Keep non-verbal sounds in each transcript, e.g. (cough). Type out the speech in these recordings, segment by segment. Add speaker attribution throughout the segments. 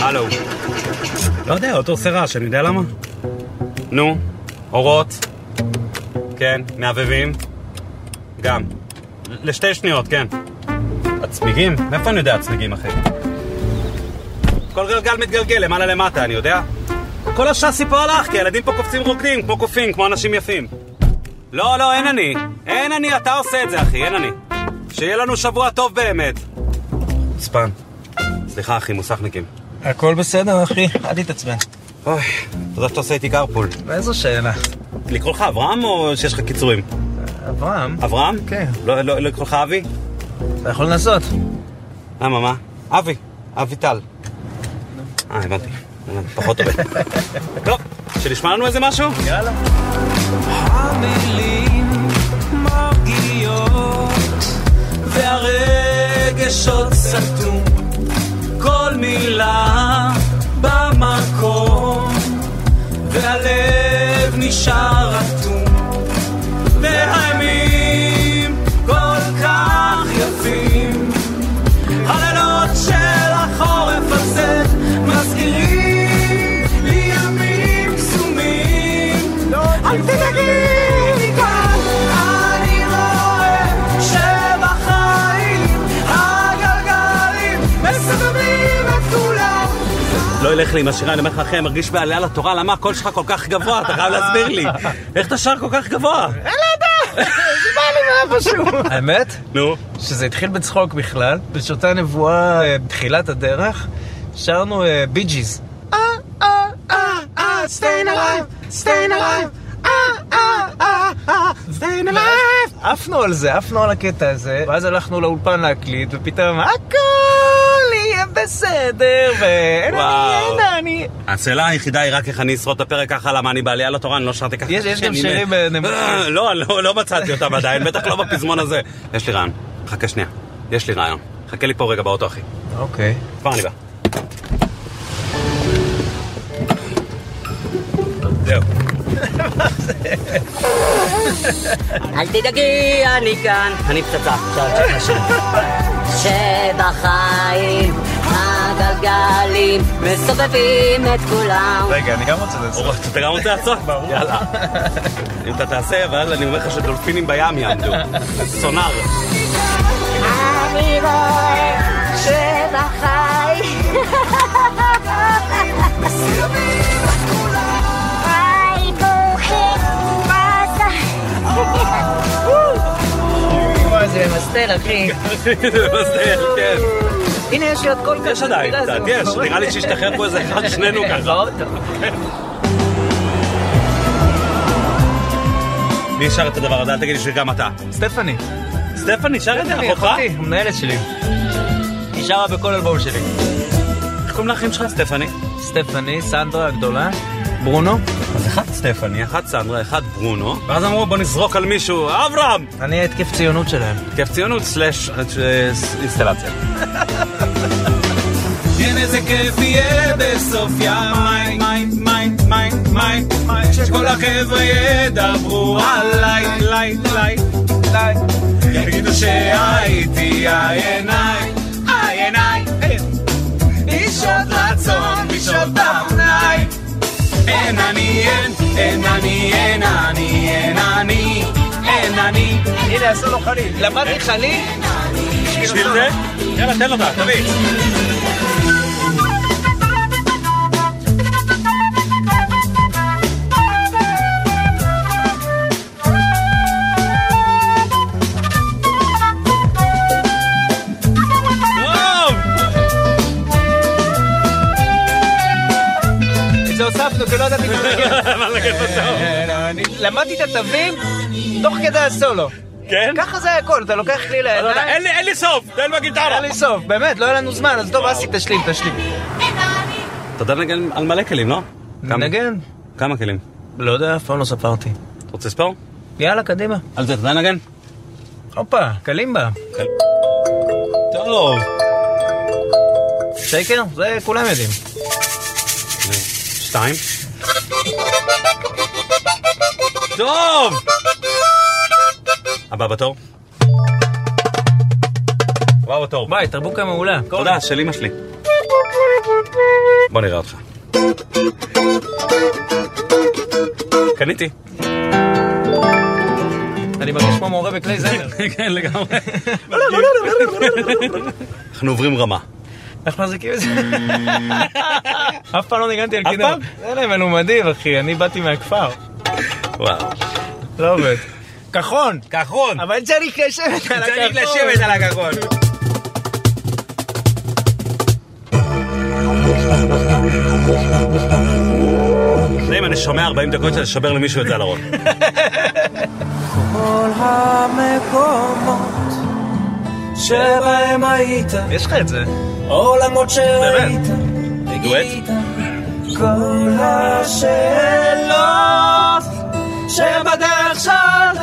Speaker 1: הלו. לא יודע, אוטו עושה רעש, אני יודע למה. נו, אורות. כן, מעבבים. גם. לשתי שניות, כן. הצמיגים? מאיפה אני יודע הצמיגים, אחי? כל גלגל מתגלגל, למעלה למטה, אני יודע. כל השאסי פה הלך, כי הילדים פה קופצים רוקדים, כמו קופים, כמו אנשים יפים. לא, לא, אין אני. אין אני, אתה עושה את זה, אחי, אין אני. שיהיה לנו שבוע טוב באמת. חוצפן. סליחה, אחי, מוסכניקים.
Speaker 2: הכל בסדר, אחי, אל תתעצבן.
Speaker 1: אוי, תודה שאתה עושה איתי קרפול.
Speaker 2: ואיזו שאלה?
Speaker 1: לקרוא לך אברהם או שיש לך קיצורים?
Speaker 2: אברהם?
Speaker 1: אברהם?
Speaker 2: כן.
Speaker 1: לא לא- לא לקרוא לך אבי?
Speaker 2: אתה יכול לנסות.
Speaker 1: למה, מה? אבי. אבי טל. אה, הבנתי. פחות טוב. (laughs) טוב, שנשמע לנו איזה משהו?
Speaker 2: יאללה.
Speaker 3: המילים מרגיעות והרגש עוד סתום כל מילה במקום והלב נשאר אטום והימים
Speaker 1: לא ילך לי עם השירה, אני אומר לך, אחי, אני מרגיש בעלייה לתורה, למה הקול שלך כל כך גבוה? אתה חייב להסביר לי. איך אתה שר כל כך גבוה?
Speaker 2: האמת?
Speaker 1: נו.
Speaker 2: שזה התחיל בצחוק בכלל, בשעותה נבואה אה, בתחילת הדרך, שרנו בי ג'יז.
Speaker 3: אה, Staying alive, staying alive, אה, אה, אה, אה, staying alive
Speaker 2: עפנו על זה, עפנו על הקטע הזה, ואז הלכנו לאולפן להקליט, ופתאום הכל בסדר, ואין. אני, אין אני.
Speaker 1: השאלה היחידה היא רק איך אני אשרוד את הפרק ככה, למה אני בעלייה לתורה, אני לא שרתי ככה.
Speaker 2: יש- גם שירים, נמוכים.
Speaker 1: אה, לא, לא, לא מצאתי אותם עדיין, בטח לא בפזמון הזה. יש לי רעיון. חכה שנייה. יש לי רעיון. חכה לי פה רגע באוטו, אחי.
Speaker 2: אוקיי.
Speaker 1: כבר אני בא. זהו.
Speaker 4: אל תדאגי, אני כאן. אני פצצה. עכשיו תמשיך לשיר. שבחיים הגלגלים מסובבים את כולם.
Speaker 2: רגע, אני גם רוצה לעשות.
Speaker 1: אתה גם רוצה לעשות? ברור. יאללה. אם אתה תעשה, אבל אני אומר לך שדולפינים בים יעמדו. סונאר.
Speaker 4: אני רואה שבחיים היי, ברוכים
Speaker 2: וואי, זה ממסטר, אחי. (laughs)
Speaker 1: זה מסתיר, כן.
Speaker 2: הנה, יש לי עוד קול כזה.
Speaker 1: יש עדיין,
Speaker 2: זה
Speaker 1: קצת, יש. נראה לי שהשתחרר פה איזה אחד, שנינו (laughs) ככה.
Speaker 2: באוטו.
Speaker 1: מי שר את הדבר הזה? אל תגיד לי שגם אתה.
Speaker 2: סטפני.
Speaker 1: סטפני, שר את זה, אחותך?
Speaker 2: אחותי, המנהלת שלי. היא שרה בכל אלבום שלי.
Speaker 1: איך קוראים לאחים שלך? סטפני?
Speaker 2: סטפני, סנדרה הגדולה, ברונו.
Speaker 1: סטפני, אחד סנדרה, אחד ברונו. ואז אמרו בוא נזרוק על מישהו, אברהם!
Speaker 2: אני התקף ציונות שלהם.
Speaker 1: התקף ציונות slash אה, אינסטלציה. (laughs)
Speaker 3: כן איזה כיף יהיה בסוף ימיי, מיי, מיי, מיי, מיי, מיי, שכל החבר'ה ידברו עליי, ליי, ליי, ליי, יגידו שהייתי העיניי, העיניי, אישות רצון, אישות הפנאי, אין אני, אין, אין אני, אין אני, אין אני, אין אני,
Speaker 2: הנה, עשו לו חליל. למדתי חליל?
Speaker 1: בשביל זה? יאללה, תן אותה, תביא.
Speaker 2: למדתי את התווים תוך כדי הסולו.
Speaker 1: כן?
Speaker 2: ככה זה הכל, אתה לוקח לי
Speaker 1: לא, לא,
Speaker 2: לידיים.
Speaker 1: אין לי- אין לי סוף, תן בגיטרה.
Speaker 2: היה לי סוף, באמת, לא היה לנו זמן, אז טוב, אסי, תשלים, תשלים.
Speaker 1: אתה יודע לנגן על מלא כלים, לא?
Speaker 2: נגן?
Speaker 1: כמה כלים?
Speaker 2: לא יודע, אף פעם לא ספרתי.
Speaker 1: אתה רוצה לספור?
Speaker 2: יאללה, קדימה.
Speaker 1: על זה אתה יודע לנגן?
Speaker 2: הופה, קלימבה.
Speaker 1: טוב.
Speaker 2: שייקר? זה כולם יודעים.
Speaker 1: שתיים. טוב! הבא בתור. הבא בתור.
Speaker 2: ביי, תרבוקה מעולה.
Speaker 1: תודה, של אמא שלי. בוא נראה אותך. קניתי.
Speaker 3: אני מרגיש כמו מורה בכלי זמר.
Speaker 1: כן, לגמרי. אנחנו עוברים רמה.
Speaker 3: איך מחזיקים את זה? (laughs) אף פעם לא ניגנתי על
Speaker 1: אף
Speaker 3: כינור.
Speaker 1: פעם?
Speaker 3: אלה מלומדים, אחי, אני באתי מהכפר.
Speaker 1: וואו.
Speaker 3: לא עובד. כחון!
Speaker 1: כחון!
Speaker 3: אבל צריך לשבת על הכחון.
Speaker 1: צריך לשבת על הכחון. אם אני שומע 40 דקות של לשבר למישהו את זה על הראש.
Speaker 5: כל המקומות שבהם היית,
Speaker 3: יש לך את זה.
Speaker 5: עולמות שראית? הגית, כל השאלות שבדרך שאלת,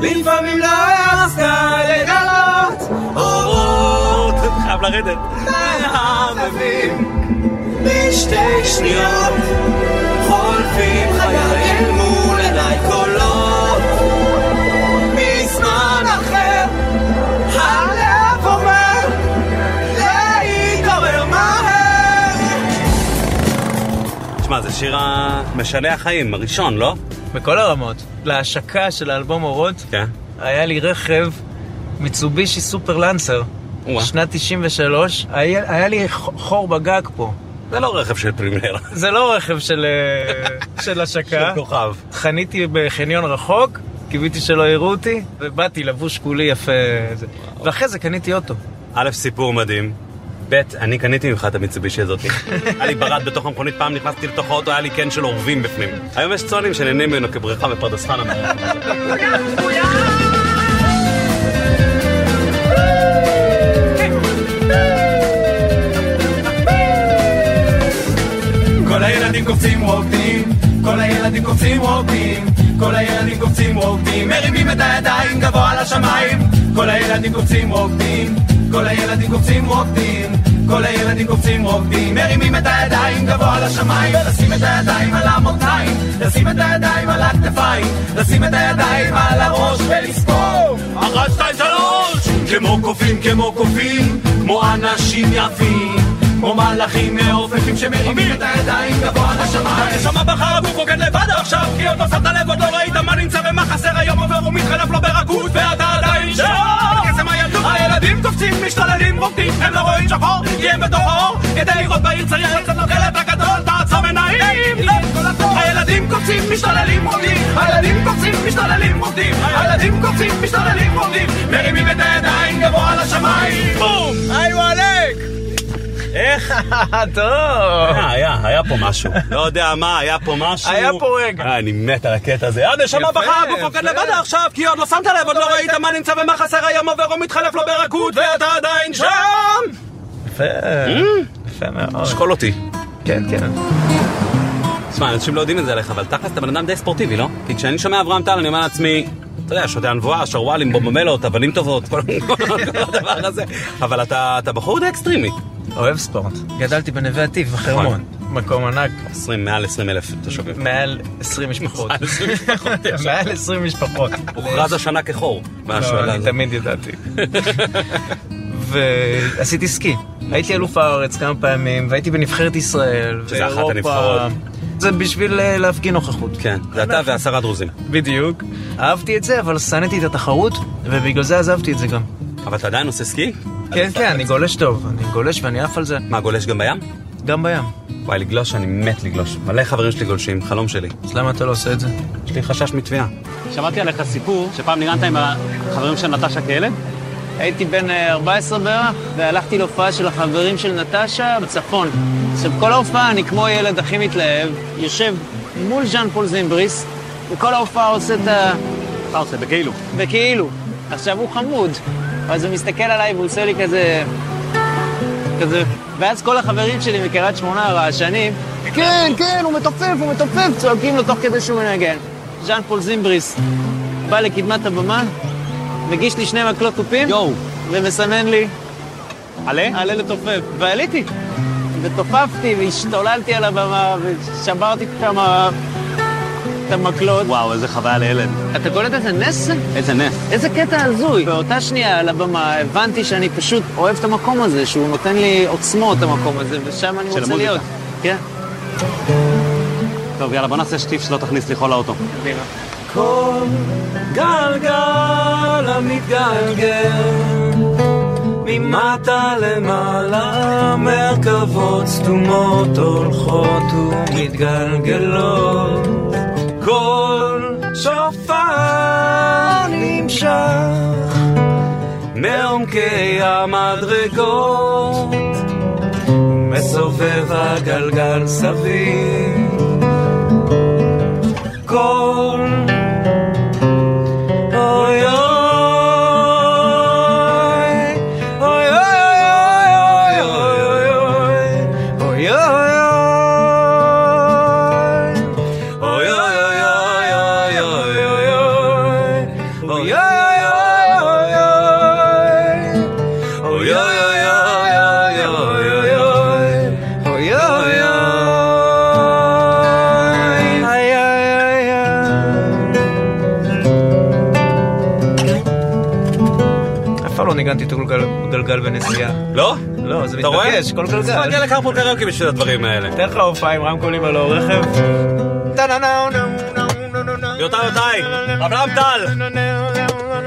Speaker 5: לפעמים לא העזת לגלות. אורות.
Speaker 1: חייב לרדת.
Speaker 5: מהבהבים בשתי שניות חולפים חיי
Speaker 1: זה שיר המשנה החיים, הראשון, לא?
Speaker 3: בכל הרמות. להשקה של האלבום אורות,
Speaker 1: כן.
Speaker 3: היה לי רכב מיצובישי סופר לנסר.
Speaker 1: וואה.
Speaker 3: שנת 93, היה, היה לי חור בגג פה.
Speaker 1: זה לא רכב של premiere. (laughs)
Speaker 3: זה לא רכב של, אה, (laughs) של השקה.
Speaker 1: של כוכב.
Speaker 3: חניתי בחניון רחוק, קיוויתי שלא יראו אותי, ובאתי לבוש כולי יפה. זה. ואחרי זה קניתי אוטו.
Speaker 1: א', סיפור מדהים. ב', אני קניתי ממך את המיצובישי הזאת. (laughs) היה לי ברד בתוך המכונית, פעם נכנסתי לתוך האוטו, היה לי קן של עורבים בפנים. היום יש צוענים שנהנים ממנו כבריכה בפרדס חנה. (laughs) (laughs)
Speaker 5: כל הילדים קופצים רוקדים, כל הילדים קופצים רוקדים, כל הילדים קופצים רוקדים, מרימים את הידיים גבוה לשמיים, כל הילדים קופצים רוקדים, כל הילדים קופצים רוקדים, כל הילדים קופצים רוקדים, מרימים את הידיים גבוה לשמיים, לשים את הידיים על המותיים, לשים את הידיים על הכתפיים, לשים את הידיים על הראש ולספור, אחת, שתיים, שלוש, כמו קופים, כמו קופים, כמו אנשים יפים. כמו מלאכים מעופפים שמרימים את הידיים גבוה לשמיים הנשמה בחר הגוף רוקד לבד עכשיו כי עוד לא שמת לב עוד לא ראית מה נמצא ומה חסר. היום עובר ומתחלף לו ברכות ואתה עדיין שם. הילדים רואים שחור כי הם בתוך האור כדי לראות בעיר צריך לצאת לחלק הגדול תעצום עיניים הילדים קופצים משתוללים רוקדים הילדים קופצים משתוללים רוקדים הילדים קופצים משתוללים רוקדים מרימים את הידיים גבוה לשמיים בום
Speaker 3: היי וואלק!
Speaker 1: איך?
Speaker 3: טוב.
Speaker 1: היה, היה, היה פה משהו. לא יודע מה, היה פה משהו.
Speaker 3: היה פה רגע.
Speaker 1: אה, אני מת על הקטע הזה. הנשמה
Speaker 3: יפה,
Speaker 1: בחר הגוף רוקד
Speaker 3: יפה.
Speaker 1: לבד עכשיו, כי עוד לא שמת לב, עוד לא ראית מה נמצא ומה חסר היום עובר ומתחלף לו ברכות, ואתה עדיין שם!
Speaker 3: יפה. יפה מאוד.
Speaker 1: אשכול אותי.
Speaker 3: כן, כן.
Speaker 1: תשמע, אנשים לא יודעים את זה עליך, אבל תכלס אתה בן אדם די ספורטיבי, לא? כי כשאני שומע אברהם טל, אני אומר לעצמי, אתה יודע, שותה הנבואה, שרוואלים, בומבמלות, אבנים טובות, (laughs) כל הדבר הזה. אבל אתה בחור די אקסטרימי.
Speaker 3: אוהב ספורט. גדלתי בנווה עתיב, בחרמון. מקום ענק.
Speaker 1: 20, מעל 20 אלף תושבים.
Speaker 3: מעל 20 משפחות.
Speaker 1: מעל 20 משפחות.
Speaker 3: מעל 20 משפחות.
Speaker 1: הוכרז השנה כחור.
Speaker 3: לא, אני. תמיד ידעתי. (laughs) ועשיתי סקי. הייתי אלוף הארץ כמה פעמים, והייתי בנבחרת ישראל.
Speaker 1: שזה אחת
Speaker 3: ואירופה.
Speaker 1: הנבחרות.
Speaker 3: זה בשביל אה, להפגין נוכחות.
Speaker 1: כן, זה אתה ועשרה דרוזים.
Speaker 3: בדיוק. אהבתי את זה, אבל שנאתי את התחרות, ובגלל זה עזבתי את זה גם.
Speaker 1: אבל אתה עדיין עושה סקי?
Speaker 3: כן, כן, אני גולש טוב. אני גולש ואני עף על זה.
Speaker 1: מה, גולש גם בים?
Speaker 3: גם בים.
Speaker 1: וואי, לגלוש, אני מת לגלוש. מלא חברים שלי גולשים, חלום שלי.
Speaker 3: אז למה אתה לא עושה את זה?
Speaker 1: יש לי חשש מתביעה.
Speaker 6: שמעתי עליך סיפור שפעם ניגנת עם החברים של נטשה כילד?
Speaker 3: הייתי בן אה, 14 בערך, והלכתי להופעה של החברים של נטשה בצפון. עכשיו, כל ההופעה אני כמו ילד הכי מתלהב, יושב מול ז'אן פול זימבריס, וכל ההופעה עושה את ה...
Speaker 6: אתה עושה, בכאילו.
Speaker 3: וכאילו. עכשיו הוא חמוד, אז הוא מסתכל עליי והוא עושה לי כזה... כזה... ואז כל החברים שלי מקריית שמונה הרעשנים, כן, כן, הוא מתופף, הוא מתופף, צועקים לו תוך כדי שהוא מנגן. ז'אן פול זימבריס בא לקדמת הבמה, מגיש לי שני מקלות תופים,
Speaker 6: יואו.
Speaker 3: ומסמן לי,
Speaker 6: עלה?
Speaker 3: עלה לתופף. ועליתי. ותופפתי והשתוללתי על הבמה ושברתי כמה... את המקלות.
Speaker 6: וואו, איזה חוויה לילד.
Speaker 3: אתה קולט איזה נס זה?
Speaker 6: איזה נס.
Speaker 2: איזה קטע הזוי. באותה שנייה על הבמה הבנתי שאני פשוט אוהב את המקום הזה, שהוא נותן לי עוצמות, המקום הזה, ושם אני
Speaker 7: של
Speaker 2: רוצה
Speaker 7: המוזיקה.
Speaker 2: להיות. כן.
Speaker 7: טוב, יאללה, בוא נעשה שטיף שלא תכניס לי חול לאוטו.
Speaker 3: כל גלגל המתגלגל ממטה למעלה מרכבות סתומות הולכות ומתגלגלות. כל שופר נמשך מעומקי המדרגות מסובב הגלגל סביב. כל
Speaker 8: מתבקש, כל
Speaker 1: צריך
Speaker 8: גלגל.
Speaker 1: להגיע לקרפול קריוקי בשביל הדברים האלה.
Speaker 8: תן לך הופעה עם רמקולים על הרכב.
Speaker 1: יותי יותי, אברהם טל,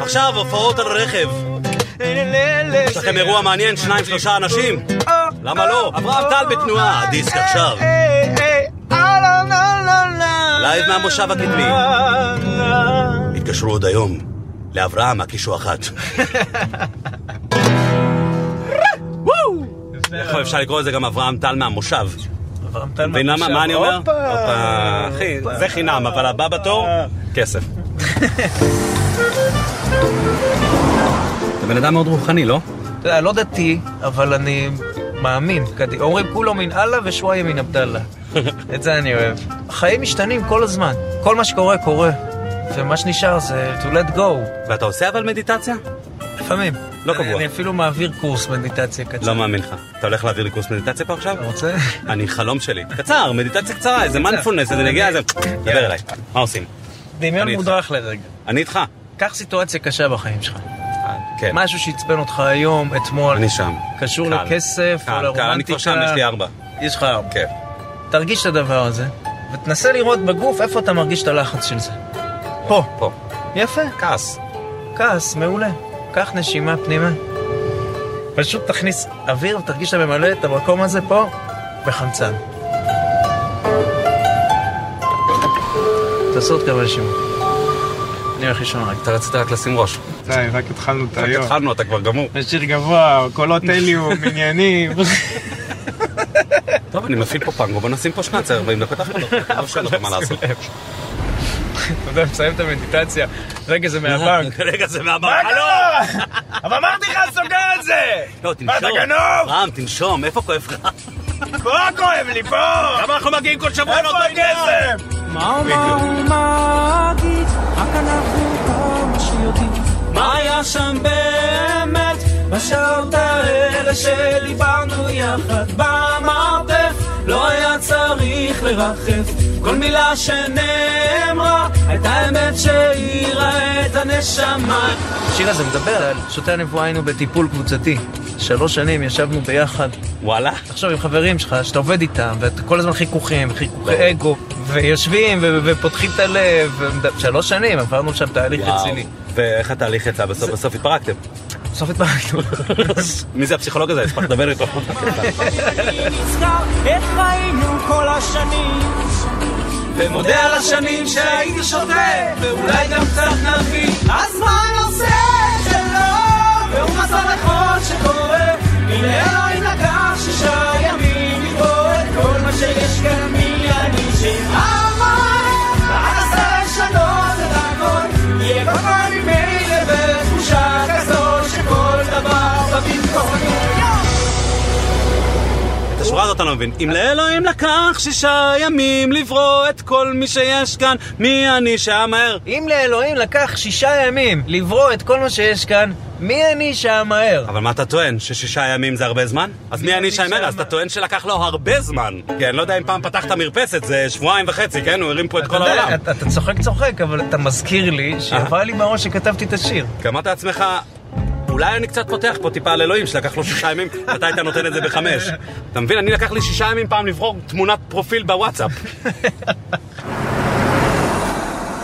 Speaker 1: עכשיו הופעות על רכב. יש לכם אירוע מעניין, שניים שלושה אנשים? למה לא? אברהם טל בתנועה, הדיסק עכשיו. לייב מהמושב הקדמי. התקשרו עוד היום, לאברהם מהקישו אחת. (laughs) איך אפשר לקרוא לזה גם אברהם טל מהמושב? מבין למה? מה אני אומר?
Speaker 8: הופה.
Speaker 1: אחי, זה חינם, אבל הבא בתור, כסף. (laughs) אתה בן אדם מאוד רוחני, לא?
Speaker 8: אתה יודע, לא דתי, אבל אני מאמין. אומרים כולו מן אללה ושוואיה מן עבדאללה. (laughs) את זה אני אוהב. החיים משתנים כל הזמן. כל מה שקורה, קורה. ומה שנשאר זה to let go.
Speaker 1: ואתה עושה אבל מדיטציה?
Speaker 8: לפעמים.
Speaker 1: לא קבוע.
Speaker 8: אני אפילו מעביר קורס מדיטציה קצר.
Speaker 1: לא מאמין לך. אתה הולך להעביר לי קורס מדיטציה פה עכשיו?
Speaker 8: אתה רוצה?
Speaker 1: אני חלום שלי. קצר, מדיטציה קצרה, איזה מנפולנס, איזה נגיעה, איזה... דבר אליי. מה עושים?
Speaker 8: דמיון. מודרך לרגע.
Speaker 1: אני איתך.
Speaker 8: קח סיטואציה קשה בחיים שלך.
Speaker 1: כן.
Speaker 8: משהו שעצבן אותך היום, אתמול.
Speaker 1: אני שם.
Speaker 8: קשור. לכסף או לרומנטיקה.
Speaker 1: אני כבר שם, יש לי ארבע.
Speaker 8: יש לך ארבע.
Speaker 1: כן.
Speaker 8: תרגיש את הדבר הזה, ותנסה לראות בגוף איפה אתה מרגיש את הלחץ של זה. פה.
Speaker 1: פה.
Speaker 8: יפה.
Speaker 1: כעס.
Speaker 8: כעס, מעולה. קח נשימה פנימה. פשוט תכניס אוויר ותרגיש שאתה ממלא את המקום הזה פה בחמצן. תעשו עוד כמה נשימות. אני הולך לישון רק.
Speaker 1: אתה רצית רק לשים ראש.
Speaker 9: די, רק התחלנו את
Speaker 1: רק
Speaker 9: היום.
Speaker 1: התחלנו, אתה כבר גמור.
Speaker 9: שיר גבוה, קולות הליום, (laughs) עניינים.
Speaker 1: טוב, אני מפעיל פה פנגו, בוא נשים פה שנץ, 40 דקות אחרות. (laughs) לא שואל אותך מה לעשות.
Speaker 8: אתה יודע, מסיים את המדיטציה, רגע זה מהבנק. (laughs)
Speaker 1: רגע, זה מהבנק.
Speaker 8: מה
Speaker 1: הלו!
Speaker 8: קרה? אבל אמרתי לך, סוגר את זה! (laughs)
Speaker 1: לא,
Speaker 8: מה, אתה
Speaker 1: תנשום.
Speaker 8: גנוב?
Speaker 1: רם, תנשום, איפה כואב לך? (laughs)
Speaker 8: פה כואב לי, פה!
Speaker 1: למה אנחנו מגיעים כל שבוע
Speaker 8: איפה הכסף?
Speaker 3: מה היה שם באמת בשעות האלה שדיברנו יחד במרתף לא היה צריך לרחף כל מילה שנאמרה הייתה אמת שהאירה את הנשמה
Speaker 8: השיר הזה מדבר על שוטי הנבואה היינו בטיפול קבוצתי. שלוש שנים ישבנו ביחד.
Speaker 1: וואלה.
Speaker 8: תחשוב, עם חברים שלך, שאתה עובד איתם, ואתה כל הזמן חיכוכים, חיכוכי אגו, ויושבים ו- ופותחים את הלב, ומד- שלוש שנים, עברנו שם תהליך
Speaker 1: וואו.
Speaker 8: רציני.
Speaker 1: ואיך התהליך יצא בסוף? בסוף התפרקתם.
Speaker 8: בסוף התפרקנו. (laughs)
Speaker 1: מי זה הפסיכולוג הזה? הספקת לדבר איתו.
Speaker 3: נזכר איך היינו כל השנים ומודה על השנים שהייתי שותה ואולי גם קצת נביא הזמן עושה את שלו והוא מסר לכל שקורה הנה
Speaker 1: אני לא מבין. אם לאלוהים לקח שישה ימים לברוא את כל מי שיש כאן, מי אני שאמהר?
Speaker 10: אם לאלוהים לקח שישה ימים לברוא את כל מה שיש כאן, מי אני שאמהר?
Speaker 1: אבל מה אתה טוען? ששישה ימים זה הרבה זמן? אז מי אני שאמהר? אז אתה טוען שלקח לו הרבה זמן. כי אני לא יודע אם פעם פתחת מרפסת, זה שבועיים וחצי, כן? הוא הרים פה את כל
Speaker 10: אתה
Speaker 1: העולם.
Speaker 10: אתה- אתה צוחק צוחק, אבל אתה מזכיר לי שעבר לי בראש שכתבתי את השיר.
Speaker 1: כי אמרת לעצמך, אולי אני קצת פותח פה טיפה על אלוהים, שלקח לו שישה ימים, אתה היית נותן את זה בחמש. (laughs) אתה מבין? אני לקח לי שישה ימים פעם לברור תמונת פרופיל בוואטסאפ. (laughs)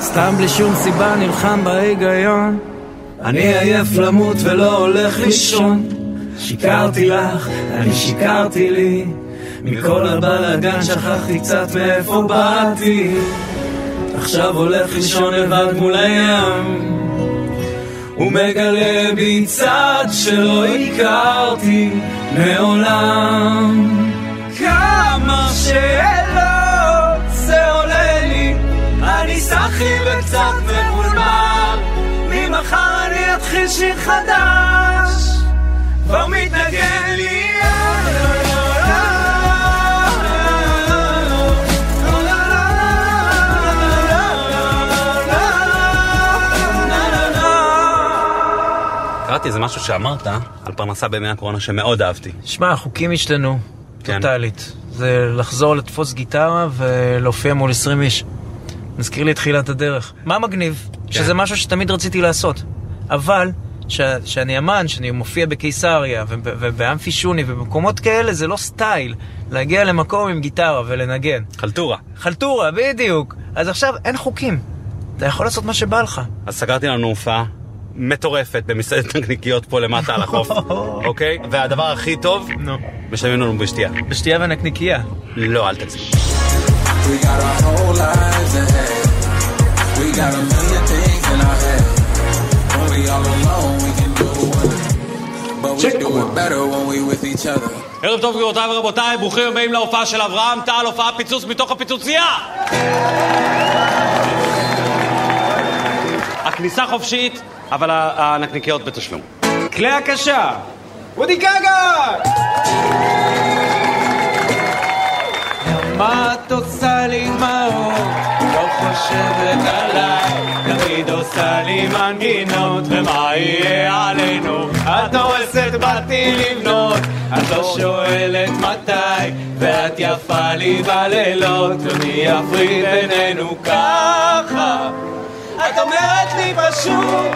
Speaker 3: סתם בלי שום סיבה נלחם בהיגיון אני עייף למות ולא הולך לישון שיקרתי לך, אני שיקרתי לי מכל הבלאגן שכחתי קצת מאיפה באתי עכשיו הולך לישון לבד מול הים ומגלה בי צד שלא הכרתי מעולם. כמה שאלות זה עולה לי אני סחי וקצת מבולבל. ממחר אני אתחיל שיר חדש. כבר מתנגן לי
Speaker 1: קראתי איזה משהו שאמרת על פרנסה בימי הקורונה שמאוד אהבתי.
Speaker 10: שמע, החוקים השתנו,
Speaker 1: כן.
Speaker 10: טוטאלית. זה לחזור לתפוס גיטרה ולהופיע מול 20 איש. מזכיר לי את תחילת הדרך. מה מגניב? שזה משהו שתמיד רציתי לעשות. אבל, ש- שאני אמן, שאני מופיע בקיסריה וב- ובאמפי שוני ובמקומות כאלה, זה לא סטייל. להגיע למקום עם גיטרה ולנגן.
Speaker 1: חלטורה.
Speaker 10: חלטורה, בדיוק. אז עכשיו אין חוקים. אתה יכול לעשות מה שבא לך.
Speaker 1: אז סגרתי לנו הופעה מטורפת במסעדת נקניקיות פה למטה על החוף, (laughs) אוקיי? והדבר הכי טוב,
Speaker 10: נו.
Speaker 1: משלמים לנו בשתייה.
Speaker 10: בשתייה ונקניקייה.
Speaker 1: לא, אל תגזים.
Speaker 3: We got our whole lives ahead. We got a million things in our head. When we all alone, we can do it. But we do it better when we with each other.
Speaker 11: ערב טוב גבירותיי ורבותיי, ברוכים הבאים להופעה של אברהם טל, הופעה פיצוץ מתוך הפיצוצייה! הכניסה חופשית, אבל הנקניקיות בתשלום. כלי הקשה! וודי קאגה!
Speaker 3: מה את עושה לי דמעות? לא חושבת עליי, תמיד עושה לי מנגינות, ומה יהיה עלינו? את הורסת באתי לבנות, את לא שואלת מתי, ואת יפה לי בלילות, ומי יפריד בינינו ככה? את אומרת לי פשוט,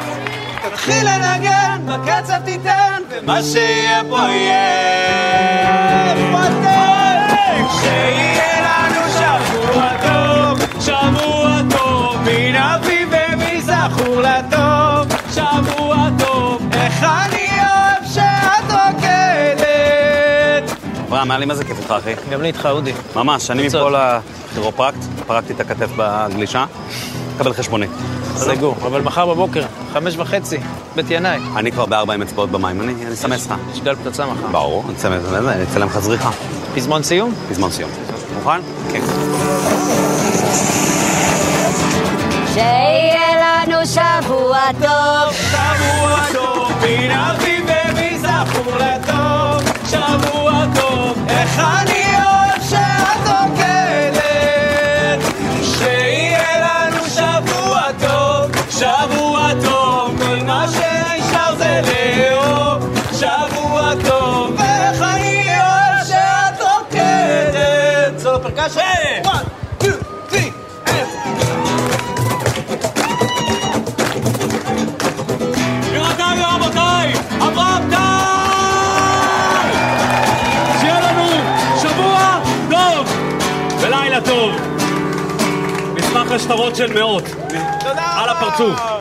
Speaker 3: תתחיל לנגן, בקצב תיתן, ומה שיהיה פה יהיה פתק. שיהיה לנו שבוע טוב, שבוע טוב, מן אביב ומזכור לטוב, שבוע טוב, איך אני אוהב שאת רוקדת.
Speaker 1: אברהם, היה לי מה זה כיף איתך, אחי.
Speaker 10: גם לי איתך, אודי.
Speaker 1: ממש, אני. מפה לכירופרקט, פרקתי את הכתף בגלישה, קבל חשבונית.
Speaker 10: סגור, אבל מחר בבוקר, חמש וחצי, בית ינאי.
Speaker 1: אני כבר בארבע עם אצבעות במים, אני אני אסמס לך.
Speaker 10: יש גל פצצה מחר.
Speaker 1: ברור, אני אצלם- אני אצלם לך זריחה.
Speaker 10: פזמון סיום?
Speaker 1: פזמון סיום. מוכן? כן.
Speaker 4: שיהיה לנו שבוע טוב.
Speaker 3: שבוע טוב, מן אביב ומזכור לטוב,
Speaker 11: של מאות. על הפרצוף.